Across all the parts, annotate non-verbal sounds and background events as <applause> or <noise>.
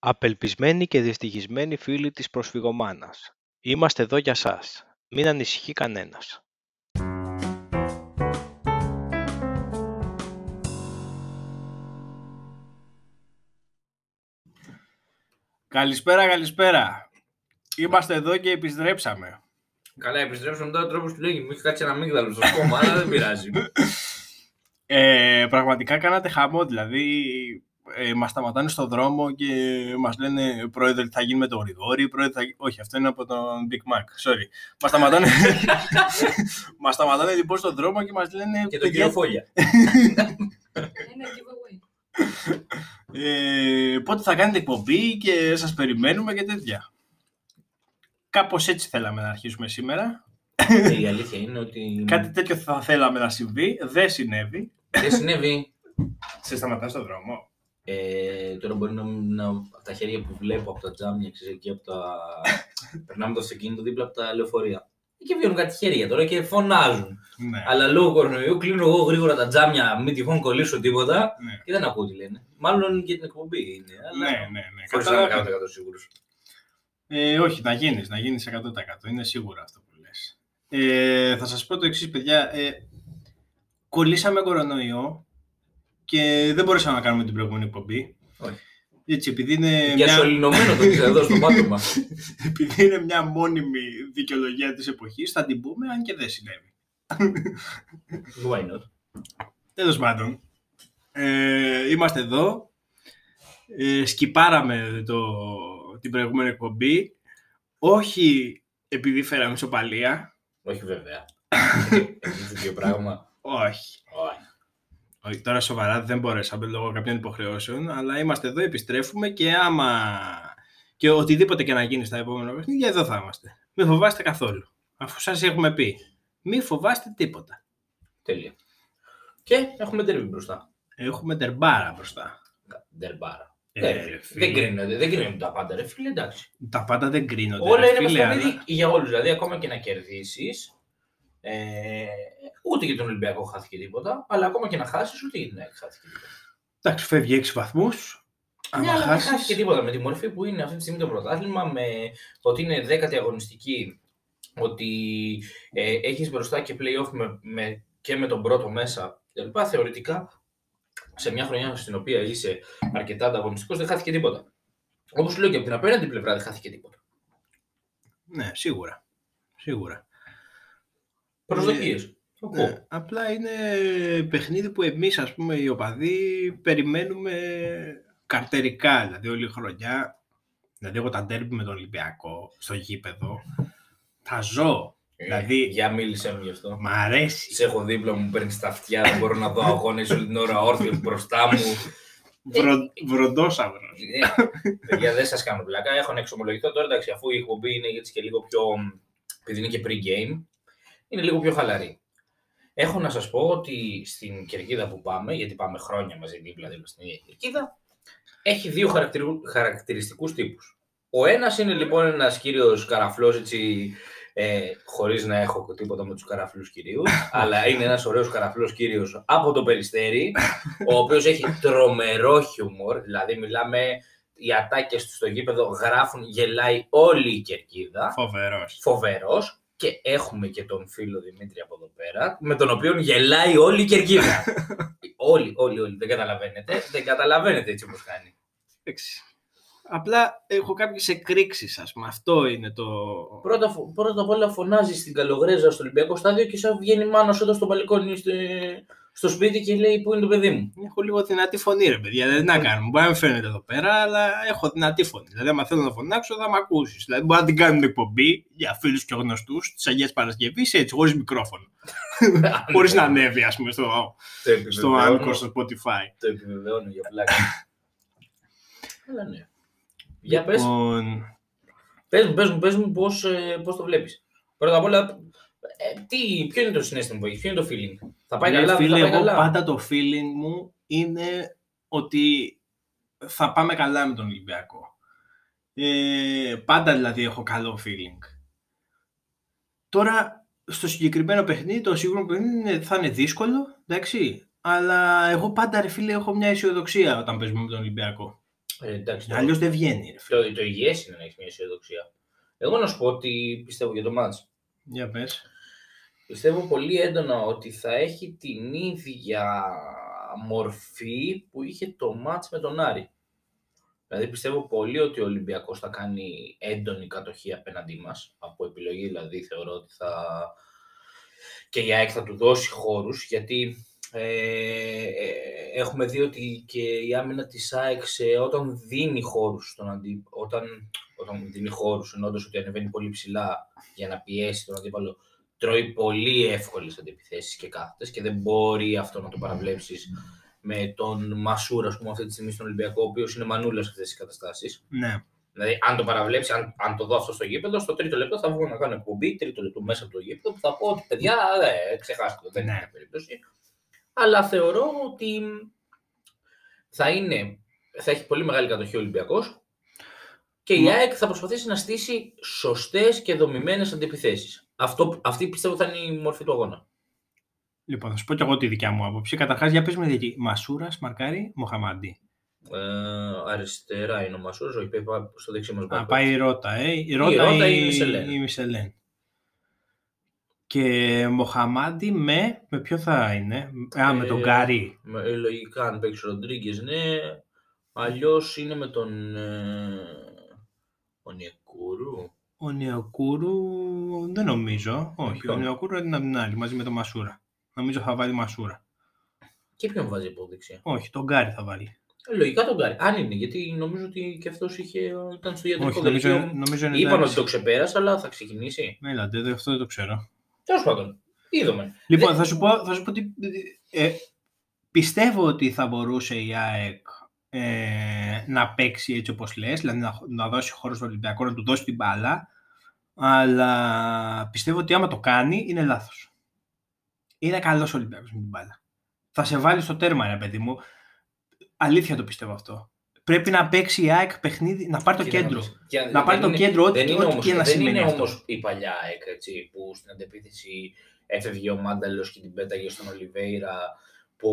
Απελπισμένοι και δυστυχισμένοι φίλοι της προσφυγομάνας, είμαστε εδώ για σας. Μην ανησυχεί κανένας. Καλησπέρα, καλησπέρα. Είμαστε εδώ και επιστρέψαμε. Καλά, επιστρέψαμε τώρα τρόπος του λέγει. Μου έχει κάτσει ένα μίγδαλο στο κόμμα, αλλά δεν πειράζει. Ε, πραγματικά κάνατε χαμό, δηλαδή ε, μας σταματάνε στο δρόμο και μας λένε πρόεδρε τι θα γίνει με το γρηγόρι, πρόεδρε θα... όχι αυτό είναι από τον Big Mac, sorry. Μας σταματάνε, <laughs> μας σταματάνε λοιπόν στο δρόμο και μας λένε... Και τον κύριο Φόλια. ε, πότε θα κάνετε εκπομπή και σας περιμένουμε και τέτοια. Κάπως έτσι θέλαμε να αρχίσουμε σήμερα. Η αλήθεια είναι ότι. Κάτι τέτοιο θα θέλαμε να συμβεί, δεν συνέβη. Δεν συνέβη. Σε σταματά στον δρόμο. Ε, τώρα μπορεί να, να από τα χέρια που βλέπω από τα τζάμια, ξέρεις, εκεί από τα... <laughs> Περνάμε το αυτοκίνητο δίπλα από τα λεωφορεία. Και βγαίνουν κάτι χέρια τώρα και φωνάζουν. Ναι. Αλλά λόγω κορονοϊού κλείνω εγώ γρήγορα τα τζάμια, μην τυχόν κολλήσω τίποτα ναι. και δεν ακούω τι λένε. Μάλλον και την εκπομπή είναι. Αλλά... ναι, ναι, ναι. Χωρίς να είμαι Καταλάβα. 100% σίγουρος. Ε, όχι, να γίνεις, να γίνεις 100%. Είναι σίγουρο αυτό που λες. Ε, θα σας πω το εξής, παιδιά. Ε, κολλήσαμε κορονοϊό και δεν μπορέσαμε να κάνουμε την προηγούμενη εκπομπή. Όχι. Έτσι, επειδή είναι, Για μια, σωληνωμένο το έχεις εδώ στο <laughs> πάτωμα. επειδή είναι μια μόνιμη δικαιολογία της εποχής, θα την πούμε, αν και δεν συνέβη. Why not; Τέλος πάντων, ε, είμαστε εδώ. Ε, σκυπάραμε το, την προηγούμενη εκπομπή. Όχι επειδή φέραμε σοπαλία. Όχι βέβαια. <laughs> Έχει τέτοιο πράγμα. Όχι. Όχι. Όχι, τώρα σοβαρά δεν μπορέσαμε λόγω κάποιων υποχρεώσεων, αλλά είμαστε εδώ, επιστρέφουμε και άμα και οτιδήποτε και να γίνει στα επόμενα παιχνίδια, εδώ θα είμαστε. Μην φοβάστε καθόλου. Αφού σας έχουμε πει, μην φοβάστε τίποτα. Τέλεια. Και έχουμε τέρμι μπροστά. Έχουμε τερμπάρα μπροστά. Ντερμπάρα. Ε, Ναι, φίλε. δεν κρίνονται, δεν κρίνονται τα πάντα, ρε φίλε, εντάξει. Τα πάντα δεν κρίνονται. Όλα ρε είναι φίλε, παιχνίδι αλλά- για όλους. Δηλαδή, ακόμα και να κερδίσεις, ε, ούτε για τον Ολυμπιακό χάθηκε τίποτα, αλλά ακόμα και να χάσεις, ούτε για την ΑΕΚ χάθηκε τίποτα. Εντάξει, φεύγει 6 βαθμούς. Ναι, αλλά δεν χάθηκε τίποτα με τη μορφή που είναι αυτή τη στιγμή το πρωτάθλημα, με ότι είναι δέκατη αγωνιστική, ότι ε, έχεις μπροστά και playoff με, με, και με τον πρώτο μέσα κλπ. Θεωρητικά, σε μια χρονιά στην οποία είσαι αρκετά ανταγωνιστικός, δεν χάθηκε τίποτα. Όπως λέω και από την απέναντι πλευρά δεν χάθηκε τίποτα. Ναι, σίγουρα. Σίγουρα. Προσδοκίες. Ναι, απλά είναι παιχνίδι που εμείς, ας πούμε, οι οπαδοί περιμένουμε καρτερικά, δηλαδή όλη η χρονιά. Δηλαδή, εγώ τα ντέρμπι με τον Ολυμπιακό στο γήπεδο, θα ζω. Δηλαδή- Ε, για μίλησε μου γι' αυτό. Μ' αρέσει. Σε έχω δίπλα μου, παίρνεις τα αυτιά, δεν μπορώ να δω αγώνες όλη την ώρα όρθιο μπροστά μου. Βρο, βροντόσαυρος. Ε, Παιδιά, δεν σας κάνω πλάκα. Έχω να εξομολογηθώ τώρα, εντάξει, αφού η εκπομπή είναι έτσι και λίγο πιο. επειδή είναι και pre-game, είναι λίγο πιο χαλαρή. Έχω να σας πω ότι στην κερκίδα που πάμε, γιατί πάμε χρόνια μαζί δίπλα δίπλα στην ίδια κερκίδα, έχει δύο χαρακτηριστικούς τύπους. Ο ένας είναι λοιπόν ένας κύριος καραφλό, έτσι, ε, χωρίς να έχω τίποτα με τους καραφλούς κυρίους, <laughs> αλλά είναι ένας ωραίος καραφλός κύριος από το περιστέρι, ο οποίος έχει τρομερό χιούμορ, δηλαδή μιλάμε. Οι ατάκες του στο γήπεδο γράφουν, γελάει όλη η κερκίδα Φοβερός. φοβερός. Και έχουμε και τον φίλο Δημήτρη από εδώ πέρα, με τον οποίο γελάει όλη η κερκίδα. <laughs> όλοι, όλοι, όλοι. Δεν καταλαβαίνετε. Δεν καταλαβαίνετε έτσι όπως κάνει. Εντάξει. Απλά έχω κάποιες εκρήξεις, ας πούμε. Αυτό είναι το... Πρώτα, φο- πρώτα απ' όλα φωνάζεις στην Καλογρέζα στο Ολυμπιακό στάδιο και σαν βγαίνει μάνο εδώ στο μπαλκόνι στο, στο σπίτι και λέει Πού είναι το παιδί μου; Έχω λίγο δυνατή φωνή, ρε παιδιά. Δεν να κάνουμε. Μπορεί να μην φαίνεται εδώ πέρα, αλλά έχω δυνατή φωνή. Δηλαδή, άμα θέλω να φωνάξω, θα με ακούσεις. Δηλαδή, μπορεί να την κάνουμε εκπομπή για φίλους και γνωστούς της Αγίας Παρασκευής έτσι, χωρίς μικρόφωνο. <laughs> χωρίς να ανέβει, ας πούμε, στο, Το στο επιβεβαιώνω, Anchor, στο Spotify. το επιβεβαιώνω για πλάκα. Αλλά ναι. Για πες, Λοιπόν, πες μου, πες μου, πες μου πώς, ε, πώς το βλέπεις. Πρώτα απ' όλα, ε, τι, ποιο είναι το συνέστημα που έχεις, ποιο είναι το feeling; Θα πάει ρε καλά, φίλε, θα πάει εγώ καλά. πάντα το feeling μου είναι ότι θα πάμε καλά με τον Ολυμπιακό. Ε, πάντα δηλαδή έχω καλό feeling. Τώρα, στο συγκεκριμένο παιχνίδι, το σίγουρο παιχνίδι είναι- θα είναι δύσκολο, εντάξει. Αλλά εγώ πάντα, ρε φίλε, έχω μια αισιοδοξία όταν παίζουμε με τον Ολυμπιακό. Ε, εντάξει, το, Αλλιώς δεν βγαίνει. Ρε. φίλε. το, το υγιές είναι να έχεις μια αισιοδοξία. Εγώ να σου πω ότι πιστεύω για το μάτς. Για πες. Πιστεύω πολύ έντονα ότι θα έχει την ίδια μορφή που είχε το μάτς με τον Άρη. Δηλαδή πιστεύω πολύ ότι ο Ολυμπιακός θα κάνει έντονη κατοχή απέναντί μας. Από επιλογή δηλαδή θεωρώ ότι θα... Και η ΑΕΚ θα του δώσει χώρους γιατί ε, ε, έχουμε δει ότι και η άμυνα της ΑΕΚ σε, όταν δίνει χώρους στον αντί, όταν, όταν δίνει χώρους εννοώντας ότι ανεβαίνει πολύ ψηλά για να πιέσει τον αντίπαλο τρώει πολύ εύκολες αντιπιθέσεις και κάθετες και δεν μπορεί αυτό να το παραβλέψεις με τον Μασούρα, ας πούμε, αυτή τη στιγμή στον Ολυμπιακό, ο οποίος είναι μανούλας σε αυτές τις καταστάσεις. Ναι. Δηλαδή, αν το παραβλέψει, αν, αν το δω αυτό στο γήπεδο, στο τρίτο λεπτό θα βγω να κάνω εκπομπή, τρίτο λεπτό μέσα από το γήπεδο, που θα πω ότι παιδιά, ε, ξεχάστε το, δεν Ναι. είναι περίπτωση. Αλλά θεωρώ ότι θα είναι, θα έχει πολύ μεγάλη κατοχή ο Ολυμπιακός και η Μα- ΑΕΚ θα προσπαθήσει να στήσει σωστές και δομημένες αντιπιθέσεις. Αυτό, αυτή πιστεύω θα είναι η μορφή του αγώνα. Λοιπόν, θα σου πω κι εγώ τη δικιά μου άποψη. Καταρχάς, για πες με δική. Μασούρας, Μαρκάρι, Μοχαμαντή. Ε, αριστερά είναι ο Μασούρος, όχι πάει στο δεξί μας Α, μπακ. πάει η Ρότα, ε. Η Ρότα, Ρώτα ή ή η Μισελέν. η Μισελέν. Και Μοχαμάντι με, με ποιο θα είναι, α, με τον Ε, Γκάρι. Με- ε, Λογικά αν παίξει ο Ροντρίγκες, ναι. Αλλιώς είναι με τον. Ε, Ονιακούρου; Ο Νεοκούρου δεν νομίζω, όχι. ποιον; Ο Νεοκούρου είναι από την άλλη, μαζί με τον Μασούρα. Νομίζω θα βάλει Μασούρα. Και ποιον βάζει από δεξιά; Όχι, τον Γκάρι θα βάλει. Ε, λογικά τον Γκάρι. Αν είναι, γιατί νομίζω ότι και αυτός ήταν στο ιατρικό Όχι, νομίζω, δελτίο. νομίζω είναι Είπαν εντάξει. ότι το ξεπέρασε, αλλά θα ξεκινήσει. Έλατε, δε- αυτό δεν το ξέρω. Τέλος πάντων. Είδαμε. Λοιπόν, Δεν- θα σου πω, θα σου πω ότι ε, πιστεύω ότι θα μπορούσε η ΑΕΚ ε, να παίξει έτσι όπως λες, δηλαδή να, να δώσει χώρος στο Ολυμπιακό, να του δώσει την μπάλα, αλλά πιστεύω ότι άμα το κάνει είναι λάθος. Είναι καλός ο Ολυμπιακός με την μπάλα. Θα σε βάλει στο τέρμα, ρε παιδί μου. Αλήθεια το πιστεύω αυτό. Πρέπει να παίξει η ΑΕΚ παιχνίδι, να πάρει το Κοίτα, κέντρο. και Να πάρει δεν το είναι- κέντρο, ό,τι, Δεν είναι ό,τι όμως, και να δεν σημαίνει είναι αυτό. όμως η παλιά ΑΕΚ έτσι, που στην αντεπίθεση έφευγε ο Μάνταλος και την πέταγε στον Ολιβέηρα που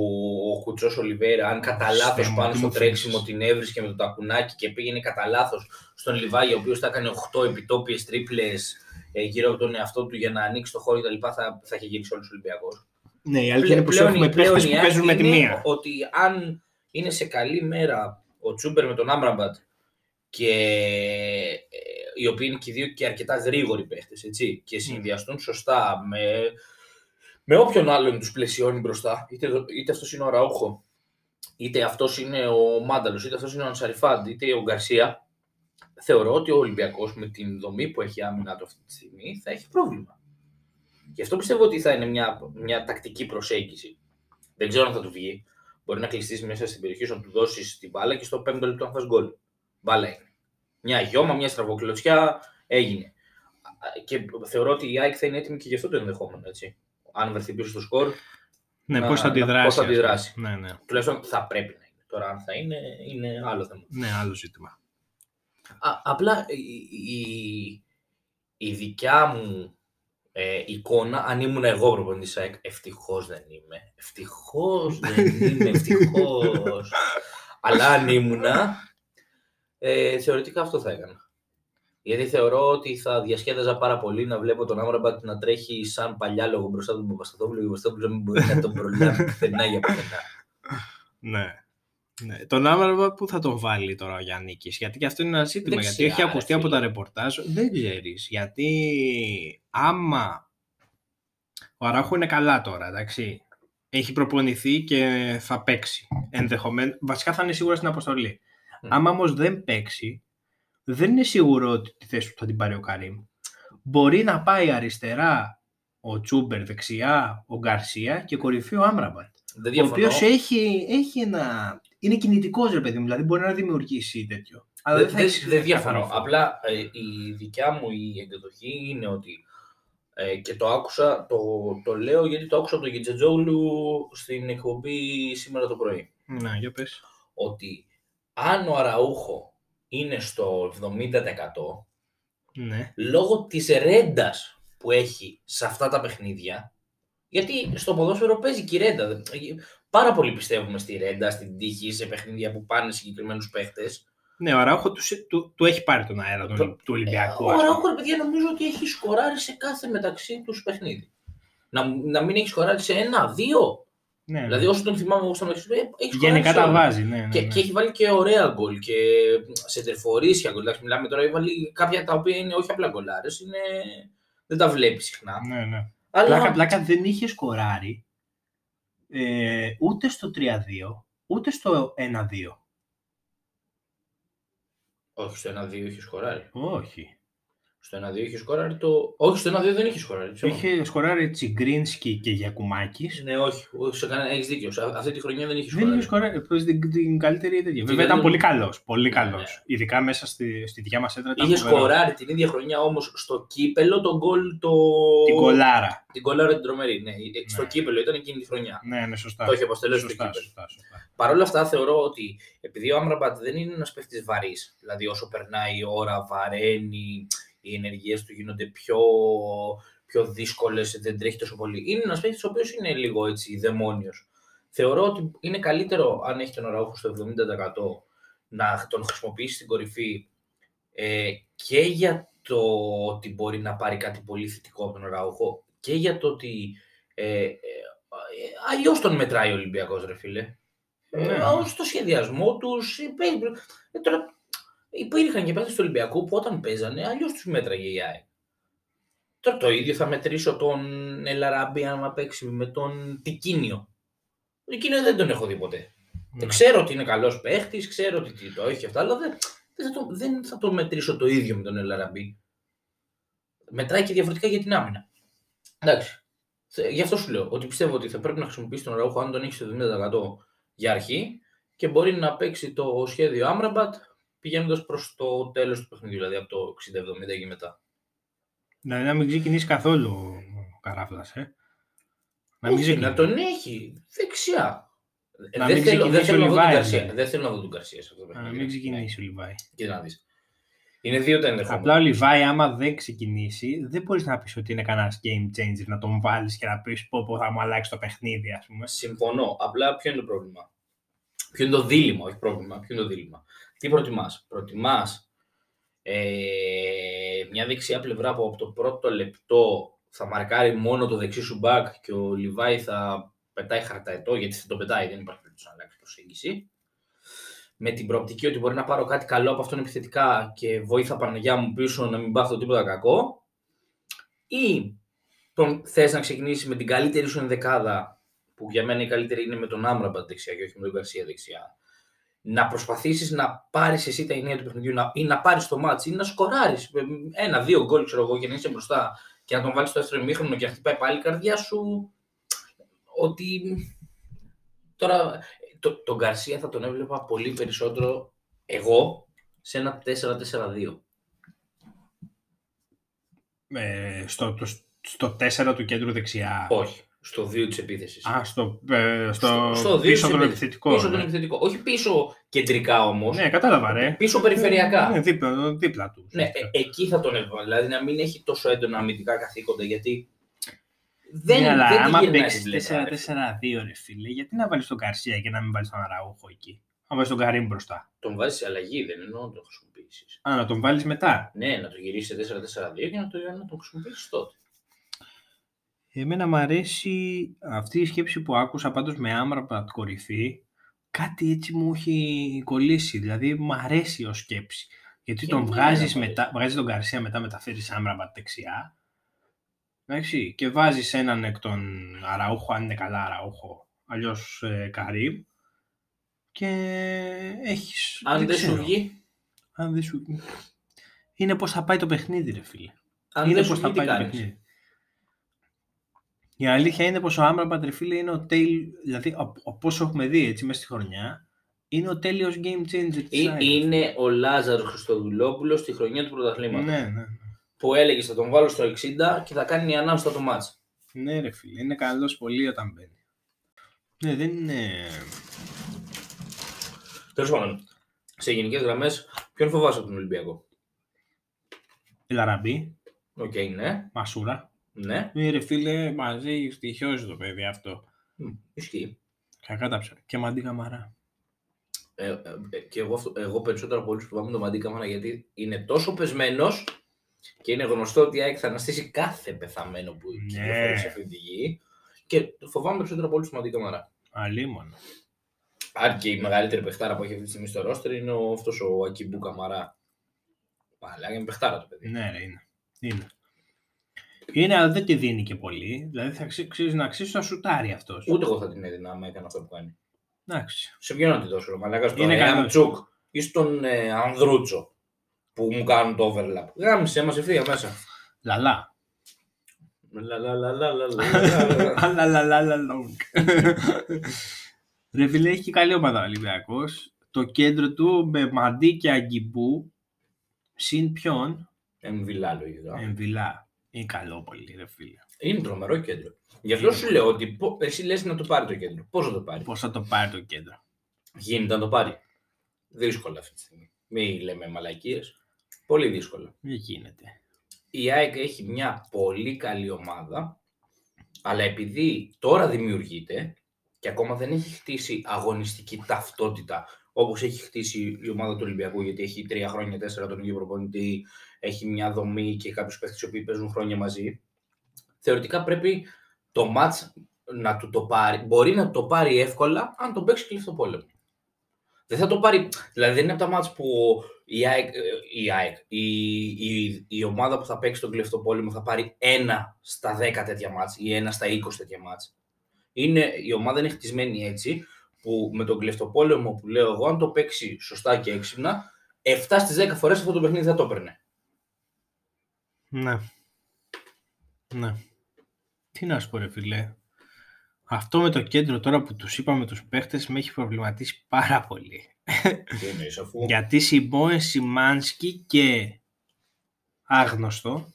ο Κουτσός Ολιβέηρα, αν κατά Χριστέ λάθος μου, πάνω τι στο μου τρέξιμο θύμισες. την έβρισκε με το τακουνάκι και πήγαινε κατά λάθος στον Λιβάγη, ο οποίος θα έκανε 8 επιτόπιες τρίπλες γύρω από τον εαυτό του για να ανοίξει το χώρο κτλ. Θα, θα είχε γυρίσει όλος ο Ολυμπιακός. Ναι, η αλήθεια είναι πως έχουμε παίχτες που παίζουν με τη μία. Ότι αν είναι σε καλή μέρα ο Τσούμπερ με τον Άμραμπατ και ε, οι οποίοι είναι και οι δύο και αρκετά γρήγοροι παίχτες, έτσι, και συνδυαστούν σωστά με, με όποιον άλλον τους πλαισιώνει μπροστά, είτε, είτε αυτός είναι ο Ραούχο, είτε αυτός είναι ο Μάνταλος, είτε αυτός είναι ο Ανσαριφάντ, είτε ο Γκαρσία, θεωρώ ότι ο Ολυμπιακός με την δομή που έχει άμυνα του αυτή τη στιγμή θα έχει πρόβλημα. Γι' αυτό πιστεύω ότι θα είναι μια, μια τακτική προσέγγιση. Δεν ξέρω αν θα του βγει. Μπορεί να κλειστείς μέσα στην περιοχή σου, να του δώσεις την μπάλα και στο πέμπτο λεπτό να φας γκολ. Μπάλα είναι. Μια γιώμα, μια στραβοκλωτσιά έγινε. Α, Και θεωρώ ότι η ΑΕΚ θα είναι έτοιμη και γι' αυτό το ενδεχόμενο. Έτσι. Αν βρεθεί πίσω στο σκορ, Ναι, να- πώς θα να- αντιδράσει. πώς θα αυτό. αντιδράσει. Ναι, ναι. τουλάχιστον θα πρέπει να είναι. Τώρα, αν θα είναι, είναι άλλο θέμα. Ναι, άλλο ζήτημα. Α, απλά η, η, η δικιά μου ε, εικόνα, αν ήμουν εγώ προπονητής της ΑΕΚ, ευτυχώς δεν είμαι. Ευτυχώς δεν είμαι, ευτυχώς. <laughs> Αλλά αν ήμουνα, ε, θεωρητικά αυτό θα έκανα. Γιατί θεωρώ ότι θα διασκέδαζα πάρα πολύ να βλέπω τον Άμραμπατ να τρέχει σαν παλιάλογο μπροστά του Παπασταθόπουλου και ο Παπασταθόπουλος να μην μπορεί να τον προλάβει <laughs> πουθενά για πουθενά. Ναι. ναι. Τον Άμραμπα που θα τον βάλει τώρα ο Γιάννη Γιατί και αυτό είναι ένα ζήτημα. Δεξιά, γιατί έχει ρε ακουστεί από φίλε. τα ρεπορτάζ. Δεν ξέρεις. Γιατί άμα. Ο Αράχο είναι καλά τώρα, εντάξει. Έχει προπονηθεί και θα παίξει. Ενδεχομένω. Βασικά θα είναι σίγουρα στην αποστολή. Μμ. Άμα όμως δεν παίξει, δεν είναι σίγουρο ότι τη θέση του θα την πάρει ο Καρύμ. Μπορεί να πάει αριστερά ο Τσούμπερ, δεξιά ο Γκαρσία και κορυφή ο Άμραμπατ Δεν ο διαφωνώ. οποίο έχει, έχει ένα. Είναι κινητικός ρε παιδί μου, δηλαδή μπορεί να δημιουργήσει τέτοιο. Αλλά Δεν, δεν, θα δεν, έχεις δεν διαφωνώ. καθαρό. Απλά ε, η δικιά μου η εγκατοχή είναι ότι ε, και το άκουσα, το, το λέω γιατί το άκουσα από τον Γιτζετζόγλου στην εκπομπή σήμερα το πρωί. Ναι, για πες. Ότι αν ο Αραούχο είναι στο 70% Ναι. λόγω της ρέντας που έχει σε αυτά τα παιχνίδια, γιατί στο ποδόσφαιρο παίζει και η ρέντα. Πάρα πολύ πιστεύουμε στη ρέντα, στην τύχη, σε παιχνίδια που πάνε συγκεκριμένους παίχτες. Ναι, ο Αράουχο του, του, του έχει πάρει τον αέρα του, του Ολυμπιακού. Ο ας πούμε. Αράουχο, ρε παιδιά, νομίζω ότι έχει σκοράρει σε κάθε μεταξύ τους παιχνίδι. Να, να μην έχει σκοράρει σε ένα, δύο. Ναι, ναι. Δηλαδή, όσο τον θυμάμαι εγώ στα μεταξύ του, έχει σκοράρει. Γενικά σε τα όλα. βάζει, ναι. ναι, Και, ναι. και έχει βάλει και ωραία γκολ και σε τερφορίσια γκολ. Εντάξει, μιλάμε τώρα, έχει βάλει κάποια τα οποία είναι όχι απλά γκολάρες, είναι... δεν τα βλέπεις συχνά. ναι, ναι. Αλλά Πλάκα, πλάκα δεν είχε σκοράρει ε, ούτε στο 3-2, ούτε στο 1-2. όχι, στο 1-2 είχε σκοράρει. Όχι. Στο 1-2 είχε σκοράρει το. Όχι, στο 1-2 δεν είχε σκοράρει. ψέμα. Είχε σκοράρει Τσιγκρίνσκι και Γιακουμάκης. Ναι, όχι, όχι σε κανένα... έχεις δίκιο. Σε αυτή τη χρονιά δεν είχε Δεν σκοράρει. είχε σκοράρει. Προς την, την καλύτερη τέτοια. Την Βέβαια ήταν καλύτερη- πολύ καλός. Πολύ Ναι, καλός. ναι. Ειδικά μέσα στη, στη δικιά μας έδρα. ήταν Είχε φοβερός. σκοράρει την ίδια χρονιά όμως στο κύπελο τον γκολ. Το... Την κολάρα. Την κολάρα την τρομερή. Ναι. Στο Ναι. κύπελο ήταν εκείνη τη χρονιά. Ναι, ναι, σωστά. Το είχε αποστελέσει στο σωστά, κύπελο. σωστά, σωστά. Παρ' όλα αυτά θεωρώ ότι επειδή ο Άμραμπατ δεν είναι ένας παίχτη βαρύς, δηλαδή όσο περνάει η ώρα, βαραίνει, οι ενεργειές του γίνονται πιο, πιο δύσκολες, δεν τρέχει τόσο πολύ. Είναι ένας παίχτη ο οποίος είναι λίγο έτσι δαιμόνιος. Θεωρώ ότι είναι καλύτερο αν έχει τον Αραούχο στο 70% να τον χρησιμοποιήσει στην κορυφή ε, και για το ότι μπορεί να πάρει κάτι πολύ θετικό από τον Αραούχο και για το ότι ε, ε, αλλιώς τον μετράει ο Ολυμπιακός ρε φίλε. Ναι. Ε, στο σχεδιασμό τους. Ε, τώρα, υπήρχαν και παίχτε του Ολυμπιακού που όταν παίζανε αλλιώς τους μέτραγε η ΑΕΚ. Τώρα το ίδιο θα μετρήσω τον Ελαραμπή αν παίξει με τον Τικίνιο. Τον Τικίνιο δεν τον έχω δει ποτέ. Ναι. Ξέρω ότι είναι καλός παίχτης, ξέρω ότι τι- το έχει και αυτά, αλλά δεν, δεν, θα το, δεν θα το μετρήσω το ίδιο με τον Ελαραμπή. Μετράει και διαφορετικά για την άμυνα. Εντάξει. Θε- Γι' αυτό σου λέω ότι πιστεύω ότι θα πρέπει να χρησιμοποιήσει τον Ραούχο αν τον έχεις στο 70% για αρχή και μπορεί να παίξει το σχέδιο Άμραμπατ πηγαίνοντας προς το τέλος του παιχνιδιού, δηλαδή από το 60-70 και μετά. Δηλαδή να μην ξεκινήσει καθόλου ο καράφλας. Ε. Να μην Όχι, ξεκινήσει. να τον έχει δεξιά. Να δεν, μην θέλω, δεν, ξεκινήσει θέλω ο να δω τον Λιβάης, Γκαρσία. δηλαδή. δεν θέλω να δω τον Γκαρσία σε αυτό το Να παιχνίδι. μην ξεκινήσει ο Λιβάη. Ναι. Κοίτα να δεις. Είναι δύο τα ενδεχόμενα. Απλά ο Λιβάη, άμα δεν ξεκινήσει, δεν μπορείς να πεις ότι είναι κανένας game changer να τον βάλεις και να πεις πω, πω θα μου αλλάξει το παιχνίδι, ας πούμε. Συμφωνώ. Απλά ποιο είναι το πρόβλημα; Ποιο είναι το δίλημα, όχι πρόβλημα. Ποιο είναι το δίλημα; Τι προτιμάς; Προτιμάς ε, μια δεξιά πλευρά που από το πρώτο λεπτό θα μαρκάρει μόνο το δεξί σου back και ο Λιβάη θα πετάει χαρταετό, γιατί θα το πετάει, δεν υπάρχει περίπτωση να αλλάξει προσέγγιση. Με την προοπτική ότι μπορεί να πάρω κάτι καλό από αυτόν επιθετικά και βοήθα Παναγιά μου πίσω να μην πάθω τίποτα κακό. Ή τον θες να ξεκινήσει με την καλύτερη σου ενδεκάδα, που για μένα η καλύτερη είναι με τον Άμραμπατ δεξιά και όχι με τον Γκαρσία δεξιά. Να προσπαθήσεις να πάρεις εσύ τα ηνία του παιχνιδιού να, ή να πάρεις το ματς ή να σκοράρεις με ένα-δύο γκολ ξέρω εγώ και να είσαι μπροστά και να τον βάλεις στο δεύτερο ημίχρονο και να χτυπάει πάλι η καρδιά σου ότι τώρα το, τον Γκαρσία θα τον έβλεπα πολύ περισσότερο εγώ σε ένα 4-4-2. Ε, στο, το, στο 4 του κέντρου δεξιά. Όχι, στο 2 της επίθεσης. Α, στο, ε, στο, δύο πίσω της τον επίθεσης. επιθετικό. Πίσω ναι. τον επιθετικό. Όχι πίσω κεντρικά όμως. Ναι, κατάλαβα, ρε. Πίσω περιφερειακά. Ναι, δίπλα, δίπλα τους. Ναι, ε, εκεί θα τον έβαλα. Δηλαδή να μην έχει τόσο έντονα αμυντικά καθήκοντα γιατί. Δεν, ναι, αλλά δεν τη άμα γυρνάει παίξεις την πλευρά, ρε. 4-4-2, ρε φίλε, γιατί να βάλεις τον Καρσία και να μην βάλεις τον Αραούχο εκεί; Να βάλεις τον Καρύμ μπροστά. Τον βάζεις σε αλλαγή, δεν εννοώ να τον χρησιμοποιήσεις. Α, να τον βάλεις μετά. Ναι, να το γυρίσεις σε 4-4-2 και να, το, να τον χρησιμοποιήσεις τότε. Εμένα μου αρέσει αυτή η σκέψη που άκουσα πάντως με Άμραμπατ κορυφή. Κάτι έτσι μου έχει κολλήσει. Δηλαδή μου αρέσει ως σκέψη. Γιατί Και τον εμένα βγάζεις μου μετά, βγάζεις τον Καρσία μετά μεταφέρεις Άμραμπατ δεξιά. Εντάξει, και βάζεις έναν εκ των Αραούχο, αν είναι καλά Αραούχο, αλλιώς ε, Καρύμ. Και έχεις... Αν δεν σου ξέρω. βγει, Αν δεν σου... Είναι πώς θα πάει το παιχνίδι ρε φίλε. αν είναι δεν σου πώς θα βγει, τι πάει το κάνεις; παιχνίδι. Η αλήθεια είναι πως ο Άμραμπατ ρε φίλε είναι ο τέλειο, δηλαδή από από όσο έχουμε δει έτσι μέσα στη χρονιά, είναι ο τέλειος game changer της Ή- ΑΕΚ. Είναι ο Λάζαρο Χριστοδουλόπουλος στη χρονιά του πρωταθλήματος. Ναι, ναι. Που έλεγε θα τον βάλω στο 60 και θα κάνει ανάμεσα το μάτς. Ναι ρε φίλε, είναι καλός πολύ όταν μπαίνει. Ναι, δεν είναι... Τέλος πάντων, σε γενικές γραμμές, ποιον φοβάσαι από τον Ολυμπιακό; Ελ Αραμπί, Οκ, ναι. Μασούρα. Ναι, Ναι ρε φίλε, μας στοιχειώνει το παιδί αυτό. Μ, ισχύει. Κακά τα ψάρια. Και Μαντί Καμαρά. Ε, ε, ε, και εγώ, αυτό- εγώ περισσότερο από όλους φοβάμαι τον Μαντί Καμαρά γιατί είναι τόσο πεσμένος και είναι γνωστό ότι η ΑΕΚ θα αναστήσει κάθε πεθαμένο που Ναι. κυκλοφορεί σε αυτή τη γη. Και φοβάμαι περισσότερο από όλους τον Μαντί Καμαρά. Αλίμονο. Αν και η μεγαλύτερη παιχτάρα που έχει αυτή τη στιγμή στο ρόστερ είναι ο, αυτός ο Ακιμπού Καμαρά. Αλλά είναι παιχτάρα το παιδί. Ναι, ρε, είναι. Είναι. Είναι, αλλά δεν τη δίνει και πολύ. Δηλαδή θα αξί- αξίζει να αξίζει να σουτάρει αυτός. Ούτε εγώ θα την έδινα άμα έκανε αυτό που κάνει. Εντάξει. Σε ποιον να τη δώσω, ρε Μαλάκα, στον Είναι καλός. Τσουκ ή στον ε, Ανδρούτσο που μου κάνουν το overlap. Γάμισε μας ευθεία μέσα. Λαλά. Λα, λα, λα, λα, λα, λα. Αλαλαλαλα long. Ρε φίλε, έχει και καλή ομάδα ο Ολυμπιακός. Το κέντρο του με Μαντί και Αγκιμπού συν ποιον, Εμβιλά λογικά. Εμβιλά. Είναι καλό πολύ ρε φίλε. Είναι τρομερό κέντρο. Γι' αυτό σου λέω ότι πο- εσύ λες να το πάρει το κέντρο. Πώς θα το πάρει; Πώς θα το πάρει το κέντρο; Γίνεται να το πάρει. Δύσκολα αυτή τη στιγμή. Μην λέμε μαλακίες. Πολύ δύσκολα. Δεν γίνεται. η ΑΕΚ έχει μια πολύ καλή ομάδα, αλλά επειδή τώρα δημιουργείται και ακόμα δεν έχει χτίσει αγωνιστική ταυτότητα όπως έχει χτίσει η ομάδα του Ολυμπιακού, γιατί έχει τρία χρόνια, τέσσερα τον ίδιο προπονητή, έχει μια δομή και κάποιους παίχτες οι οποίοι παίζουν χρόνια μαζί, θεωρητικά πρέπει το μάτς να του το πάρει. Μπορεί να το πάρει εύκολα αν τον παίξει κλειστό πόλεμο. Δεν θα το πάρει. Δηλαδή δεν είναι από τα μάτς που η, ΑΕΚ, ε, η, ΑΕΚ, η, η, η ομάδα που θα παίξει τον κλειστό πόλεμο θα πάρει ένα στα 10 τέτοια μάτς ή ένα στα 20 τέτοια μάτς. Είναι, η ομάδα είναι χτισμένη έτσι που με τον κλειστό πόλεμο που λέω εγώ, αν το παίξει σωστά και έξυπνα, 7 στις 10 φορές αυτό το παιχνίδι θα το έπαιρνε. Ναι. Ναι. Τι να σου πω ρε φίλε. Αυτό με το κέντρο τώρα που τους είπαμε τους παίχτες με έχει προβληματίσει πάρα πολύ. Τι εννοείς, αφού Γιατί Σιμώε, Σιμάνσκι και άγνωστο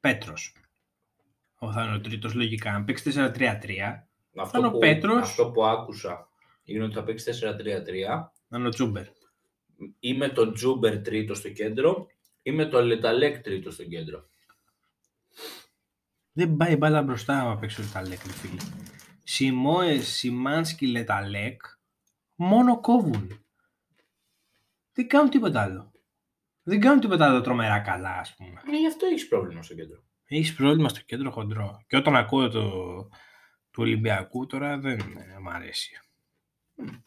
Πέτρος. Ο θα είναι ο τρίτος λογικά. Αν παίξει 4-3-3. αυτό, ήταν ο που, Πέτρος. αυτό που άκουσα είναι ότι θα παίξει 4-3-3 Να είναι ο Τσούμπερ. ή με τον Τσούμπερ τρίτο στο κέντρο ή με τον Λε Ταλέκ τρίτο στο κέντρο. Δεν πάει μπάλα μπροστά άμα παίξει ο Λε Ταλέκ, ρε φίλε. Σιμόες, Σιμάνσκι, Λε Ταλέκ μόνο κόβουν. Δεν κάνουν τίποτα άλλο. Δεν κάνουν τίποτα άλλο τρομερά καλά, ας πούμε. Ναι, γι' αυτό έχεις πρόβλημα στο κέντρο. Έχεις πρόβλημα στο κέντρο χοντρό. Και όταν ακούω το του Ολυμπιακού τώρα δεν ε, μ' αρέσει. Μα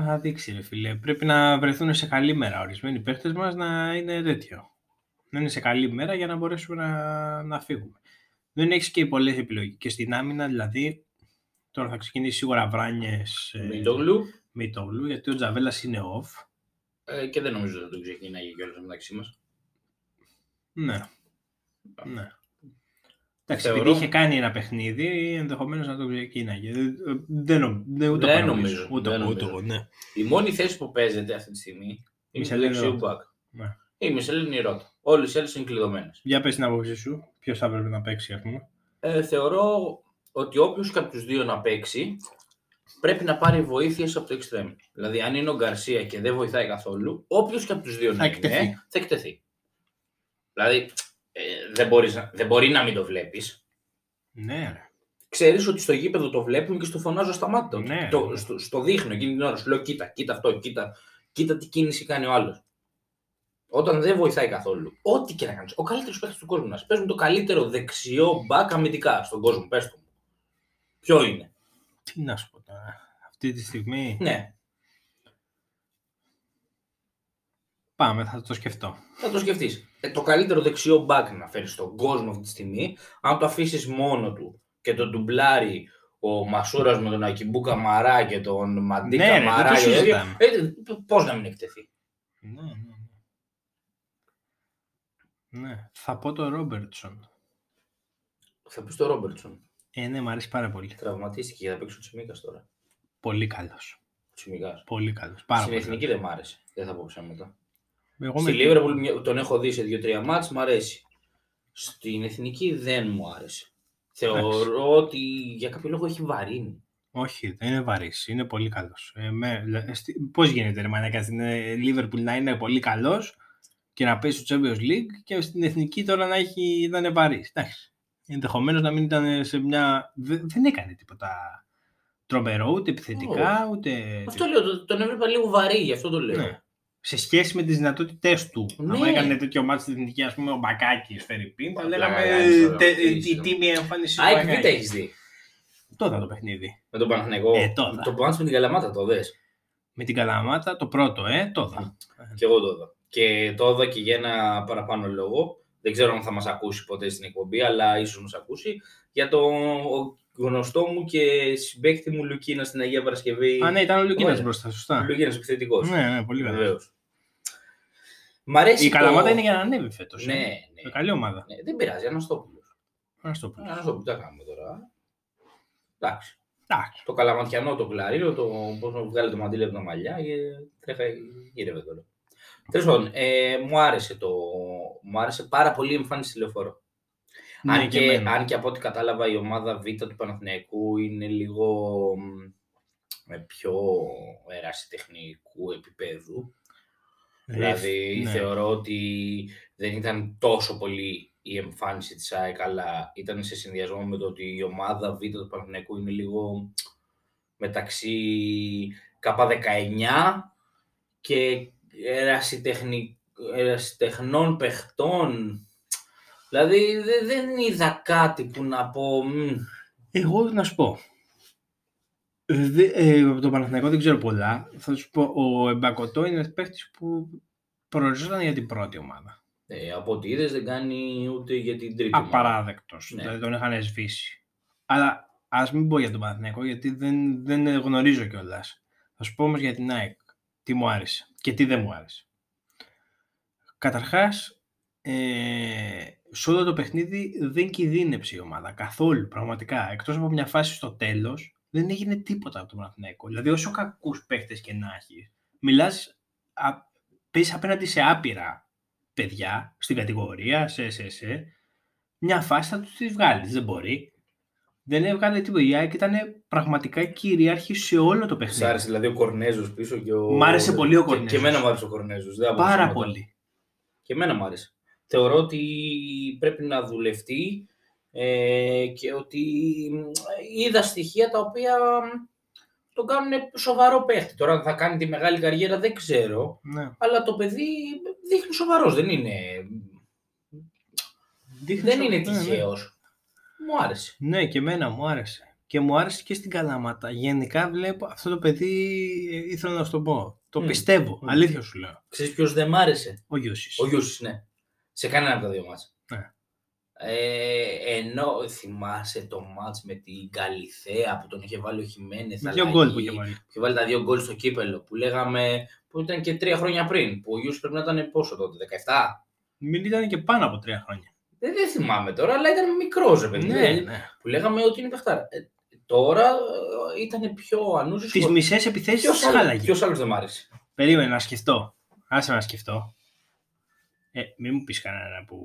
θα δείξει ρε φίλε. Πρέπει να βρεθούν σε καλή μέρα. Ορισμένοι παίχτες μας να είναι τέτοιο. Να είναι σε καλή μέρα για να μπορέσουμε να, να φύγουμε. Δεν έχεις και πολλές επιλογές. Και στην άμυνα δηλαδή τώρα θα ξεκινήσει σίγουρα Βράνιες ε, Μίτογλου Μητόγλου γιατί ο Τζαβέλας είναι off. ε, και δεν νομίζω ότι θα τον ξεκινάει κιόλας μεταξύ μας. Ναι. Ναι. Εντάξει, Θεωρώ- επειδή είχε κάνει ένα παιχνίδι, ενδεχομένως να το ξεκίναγε. Δεν, δεν, νομ- δεν, ούτε Δεν εγώ νομίζω, Ούτε, δεν εγώ, ούτε νομίζω. εγώ, ναι. Η μόνη θέση που παίζεται αυτή τη στιγμή είναι το Μισελίνη δεξιό Ρότα. μπακ. Ναι. Η Μισελίνη Ρότα. Όλε οι άλλε είναι κλειδωμένες. Για πες την άποψή σου, ποιος θα έπρεπε να παίξει, ας πούμε. Ε, θεωρώ ότι όποιος και από τους δύο να παίξει πρέπει να πάρει βοήθειες από το extreme. Δηλαδή, αν είναι ο Γκαρσία και δεν βοηθάει καθόλου, όποιος και από τους δύο Θα να εκτεθεί. είναι, θα εκτεθεί. Δηλαδή, ε, δεν, μπορείς, να- δεν μπορεί να μην το βλέπεις. Ναι, ρε. Ξέρεις ότι στο γήπεδο το βλέπουν και στο φωνάζω στα μάτια. τους. Ναι, το, ναι. στο, στο δείχνω εκείνη την ώρα. Σου λέω: Κοίτα, κοίτα αυτό, κοίτα, κοίτα τι κίνηση κάνει ο άλλος. Όταν δεν βοηθάει καθόλου, ό,τι και να κάνεις, ο καλύτερος παίκτης του κόσμου να σε παίζουν το καλύτερο δεξιό μπακ αμυντικά στον κόσμο. Πες το. μου. Ποιο είναι; Τι να σου πω τώρα. Αυτή τη στιγμή Ναι, πάμε, θα το σκεφτώ. θα το σκεφτείς. Το καλύτερο δεξιό μπακ να φέρεις στον κόσμο αυτή τη στιγμή, αν το αφήσεις μόνο του και τον ντουμπλάρει ο Μασούρας με τον Ακιμπού Καμαρά και τον Μαντί Ναι, ρε, δεν Καμαρά. το και τέτοιο, συζητάμε. ε, Πώς να μην εκτεθεί. Ναι, ναι, ναι. Ναι, θα πω το Ρόμπερτσον. Θα πεις στο Ρόμπερτσον. Ε, ναι, μου αρέσει πάρα πολύ. Τραυματίστηκε για να παίξει ο Τσιμίκας τώρα. Πολύ καλός. Ο Τσιμίκας. Πολύ καλός. Πάρα Στην πολύ εθνική καλός. δεν μ' άρεσε. Δεν θα πω ψέματα. Εγώ Στη με... Λίβερπουλ μια- τον έχω δει σε 2-3 μάτς, μ' αρέσει. Στην εθνική δεν μου άρεσε. Θεωρώ ότι για κάποιο λόγο έχει βαρύνει. Όχι, δεν είναι βαρύς. Είναι πολύ καλός. Ε, με, λε- στη- πώς γίνεται ρε μανάκα στην ε, Liverpool να είναι πολύ καλός και να παίζει στο Champions League και στην εθνική τώρα να, έχει, να είναι βαρύς. Εντάξει. Ενδεχομένως να μην ήταν σε μια... δε- δεν έκανε τίποτα τρομερό, ούτε επιθετικά, ούτε. Αυτό λέω, τον- τον έβλεπα λίγο βαρύ, γι' αυτό το λέω. Ναι. Σε σχέση με τις δυνατότητές του. Ναι. Αν έκανε τέτοιο μάτι στην εθνική, ας πούμε, ο Μπακάκης, Φερρυπίν, θα Απλά λέγαμε κάνεις τώρα, τε- τι η τίμη εμφάνισης του Α, εκ Β' Μπακάκης. έχεις δει. Τότε το παιχνίδι. Με τον Παναθηναϊκό. Ε, τότε. Το πάνς με την Καλαμάτα το δες. Με την Καλαμάτα, το πρώτο, ε, τότε. Και εγώ το είδα. Και το είδα και για ένα παραπάνω λόγο. Δεν ξέρω αν θα μας ακούσει ποτέ στην εκπομπή, αλλά ίσως μας ακούσει. Για το γνωστό μου και συμπέκτη μου Λουκίνας στην Αγία Παρασκευή. Α, ναι, ήταν ο Λουκίνας Ωραία. μπροστά, σωστά. Λουκίνας επιθετικός. Ναι, ναι, πολύ καλά. Βεβαίως. Μ' αρέσει Η το- Καλαμάτα είναι για να ανέβει φέτος. Ναι, ναι. Καλή ομάδα. ναι. Δεν πειράζει, Αναστόπουλος. Να το πω. Αναστόπουλος, τι θα κάνουμε τώρα. Εντάξει. Εντάξει. Το καλαματιανό, το κλαρίο, το πώς να βγάλει το μαντήλι από τα μαλλιά και τρέχα γύρευε τώρα. Τέλος πάντων, ε, μου, άρεσε το, μου άρεσε πάρα πολύ η εμφάνιση τηλεφόρο. Ναι, αν, και και, εμένα. αν και από ό,τι κατάλαβα η ομάδα Β του Παναθηναϊκού είναι λίγο μ, με πιο ερασιτεχνικού επίπεδου. Δηλαδή ναι. θεωρώ ότι δεν ήταν τόσο πολύ η εμφάνιση της ΑΕΚ, αλλά ήταν σε συνδυασμό με το ότι η ομάδα Β του Παναθηναϊκού είναι λίγο μεταξύ K19 και ερασιτεχνι... ερασιτεχνών παιχτών. Δηλαδή δε- δεν είδα κάτι που να πω... «Μμ, Εγώ να σου πω. Δε, ε, από το Παναθηναϊκό δεν ξέρω πολλά. Θα σου πω, ο Εμπακοτό είναι ένας παίχτη που προοριζόταν για την πρώτη ομάδα. ε, από ό,τι είδες δεν κάνει ούτε για την τρίτη. ομάδα. Απαράδεκτος. Ναι. Δηλαδή τον είχαν σβήσει. Αλλά ας μην πω για τον Παναθηναϊκό γιατί δεν, δεν γνωρίζω κιόλας. Θα σου πω όμως για την ΑΕΚ. Τι μου άρεσε και τι δεν μου άρεσε. Καταρχάς, ε, σε όλο το παιχνίδι δεν κινδύνεψε η ομάδα καθόλου πραγματικά. Εκτός από μια φάση στο τέλος δεν έγινε τίποτα από τον Παναθηναϊκό. Δηλαδή όσο κακούς παίχτες και να έχεις, μιλάς, α, παίζεις απέναντι σε άπειρα παιδιά στην κατηγορία, σε, σε, σε. Μια φάση θα τους τη βγάλεις, δεν μπορεί. Δεν έβγαλε τίποτα. Η ΑΕΚ ήταν πραγματικά κυρίαρχη σε όλο το Σ' παιχνίδι. άρεσε δηλαδή ο Κορνέζος πίσω και ο... Μ' άρεσε πολύ ο Και- Κορνέζος. Και, εμένα μου άρεσε ο Κορνέζος. δεν απόψε Πάρα μετά. πολύ. Και εμένα μου άρεσε. Θεωρώ ότι πρέπει να δουλευτεί ε, και ότι μ, είδα στοιχεία τα οποία μ, τον κάνουν σοβαρό παίχτη. Τώρα αν θα κάνει τη μεγάλη καριέρα δεν ξέρω, Ναι. αλλά το παιδί δείχνει σοβαρός, δεν είναι, Δείχνει δεν σο- είναι ναι, ναι. τυχαίος. Μου άρεσε. Ναι, και εμένα μου άρεσε. Και μου άρεσε και στην Καλαμάτα. Γενικά βλέπω αυτό το παιδί, ε, ήθελα να σου το πω. Το Μμ. πιστεύω. Μμ. Αλήθεια σου λέω. Ξέρεις ποιος δεν μ' άρεσε; Ο Γιούσης. Ο Γιούσης, ναι. Σε κανένα από τα δύο μάτς. Ναι. Ε, ενώ θυμάσαι το μάτς με την Καλιθέα που τον είχε βάλει ο Χιμένεθ. Με δύο αλλαγή, γκολ που είχε βάλει. Είχε βάλει τα δύο γκολ στο κύπελο που λέγαμε που ήταν και τρία χρόνια πριν. Που ο Γιούσης πρέπει να ήταν πόσο τότε, 17. Μην ήταν και πάνω από τρία χρόνια. Δεν, δεν θυμάμαι τώρα, αλλά ήταν μικρός ρε παιδί. Ναι, δηλαδή, ναι. Που λέγαμε ότι είναι παιχτάρα. Ε, τώρα ήταν πιο ανούσιος. Τις μισές επιθέσεις Ποιος τι άλλος, χάλαγε. ποιος άλλος δεν μ' άρεσε; Περίμενε να σκεφτώ. Άσε να σκεφτώ. Ε, μην μου πεις κανένα που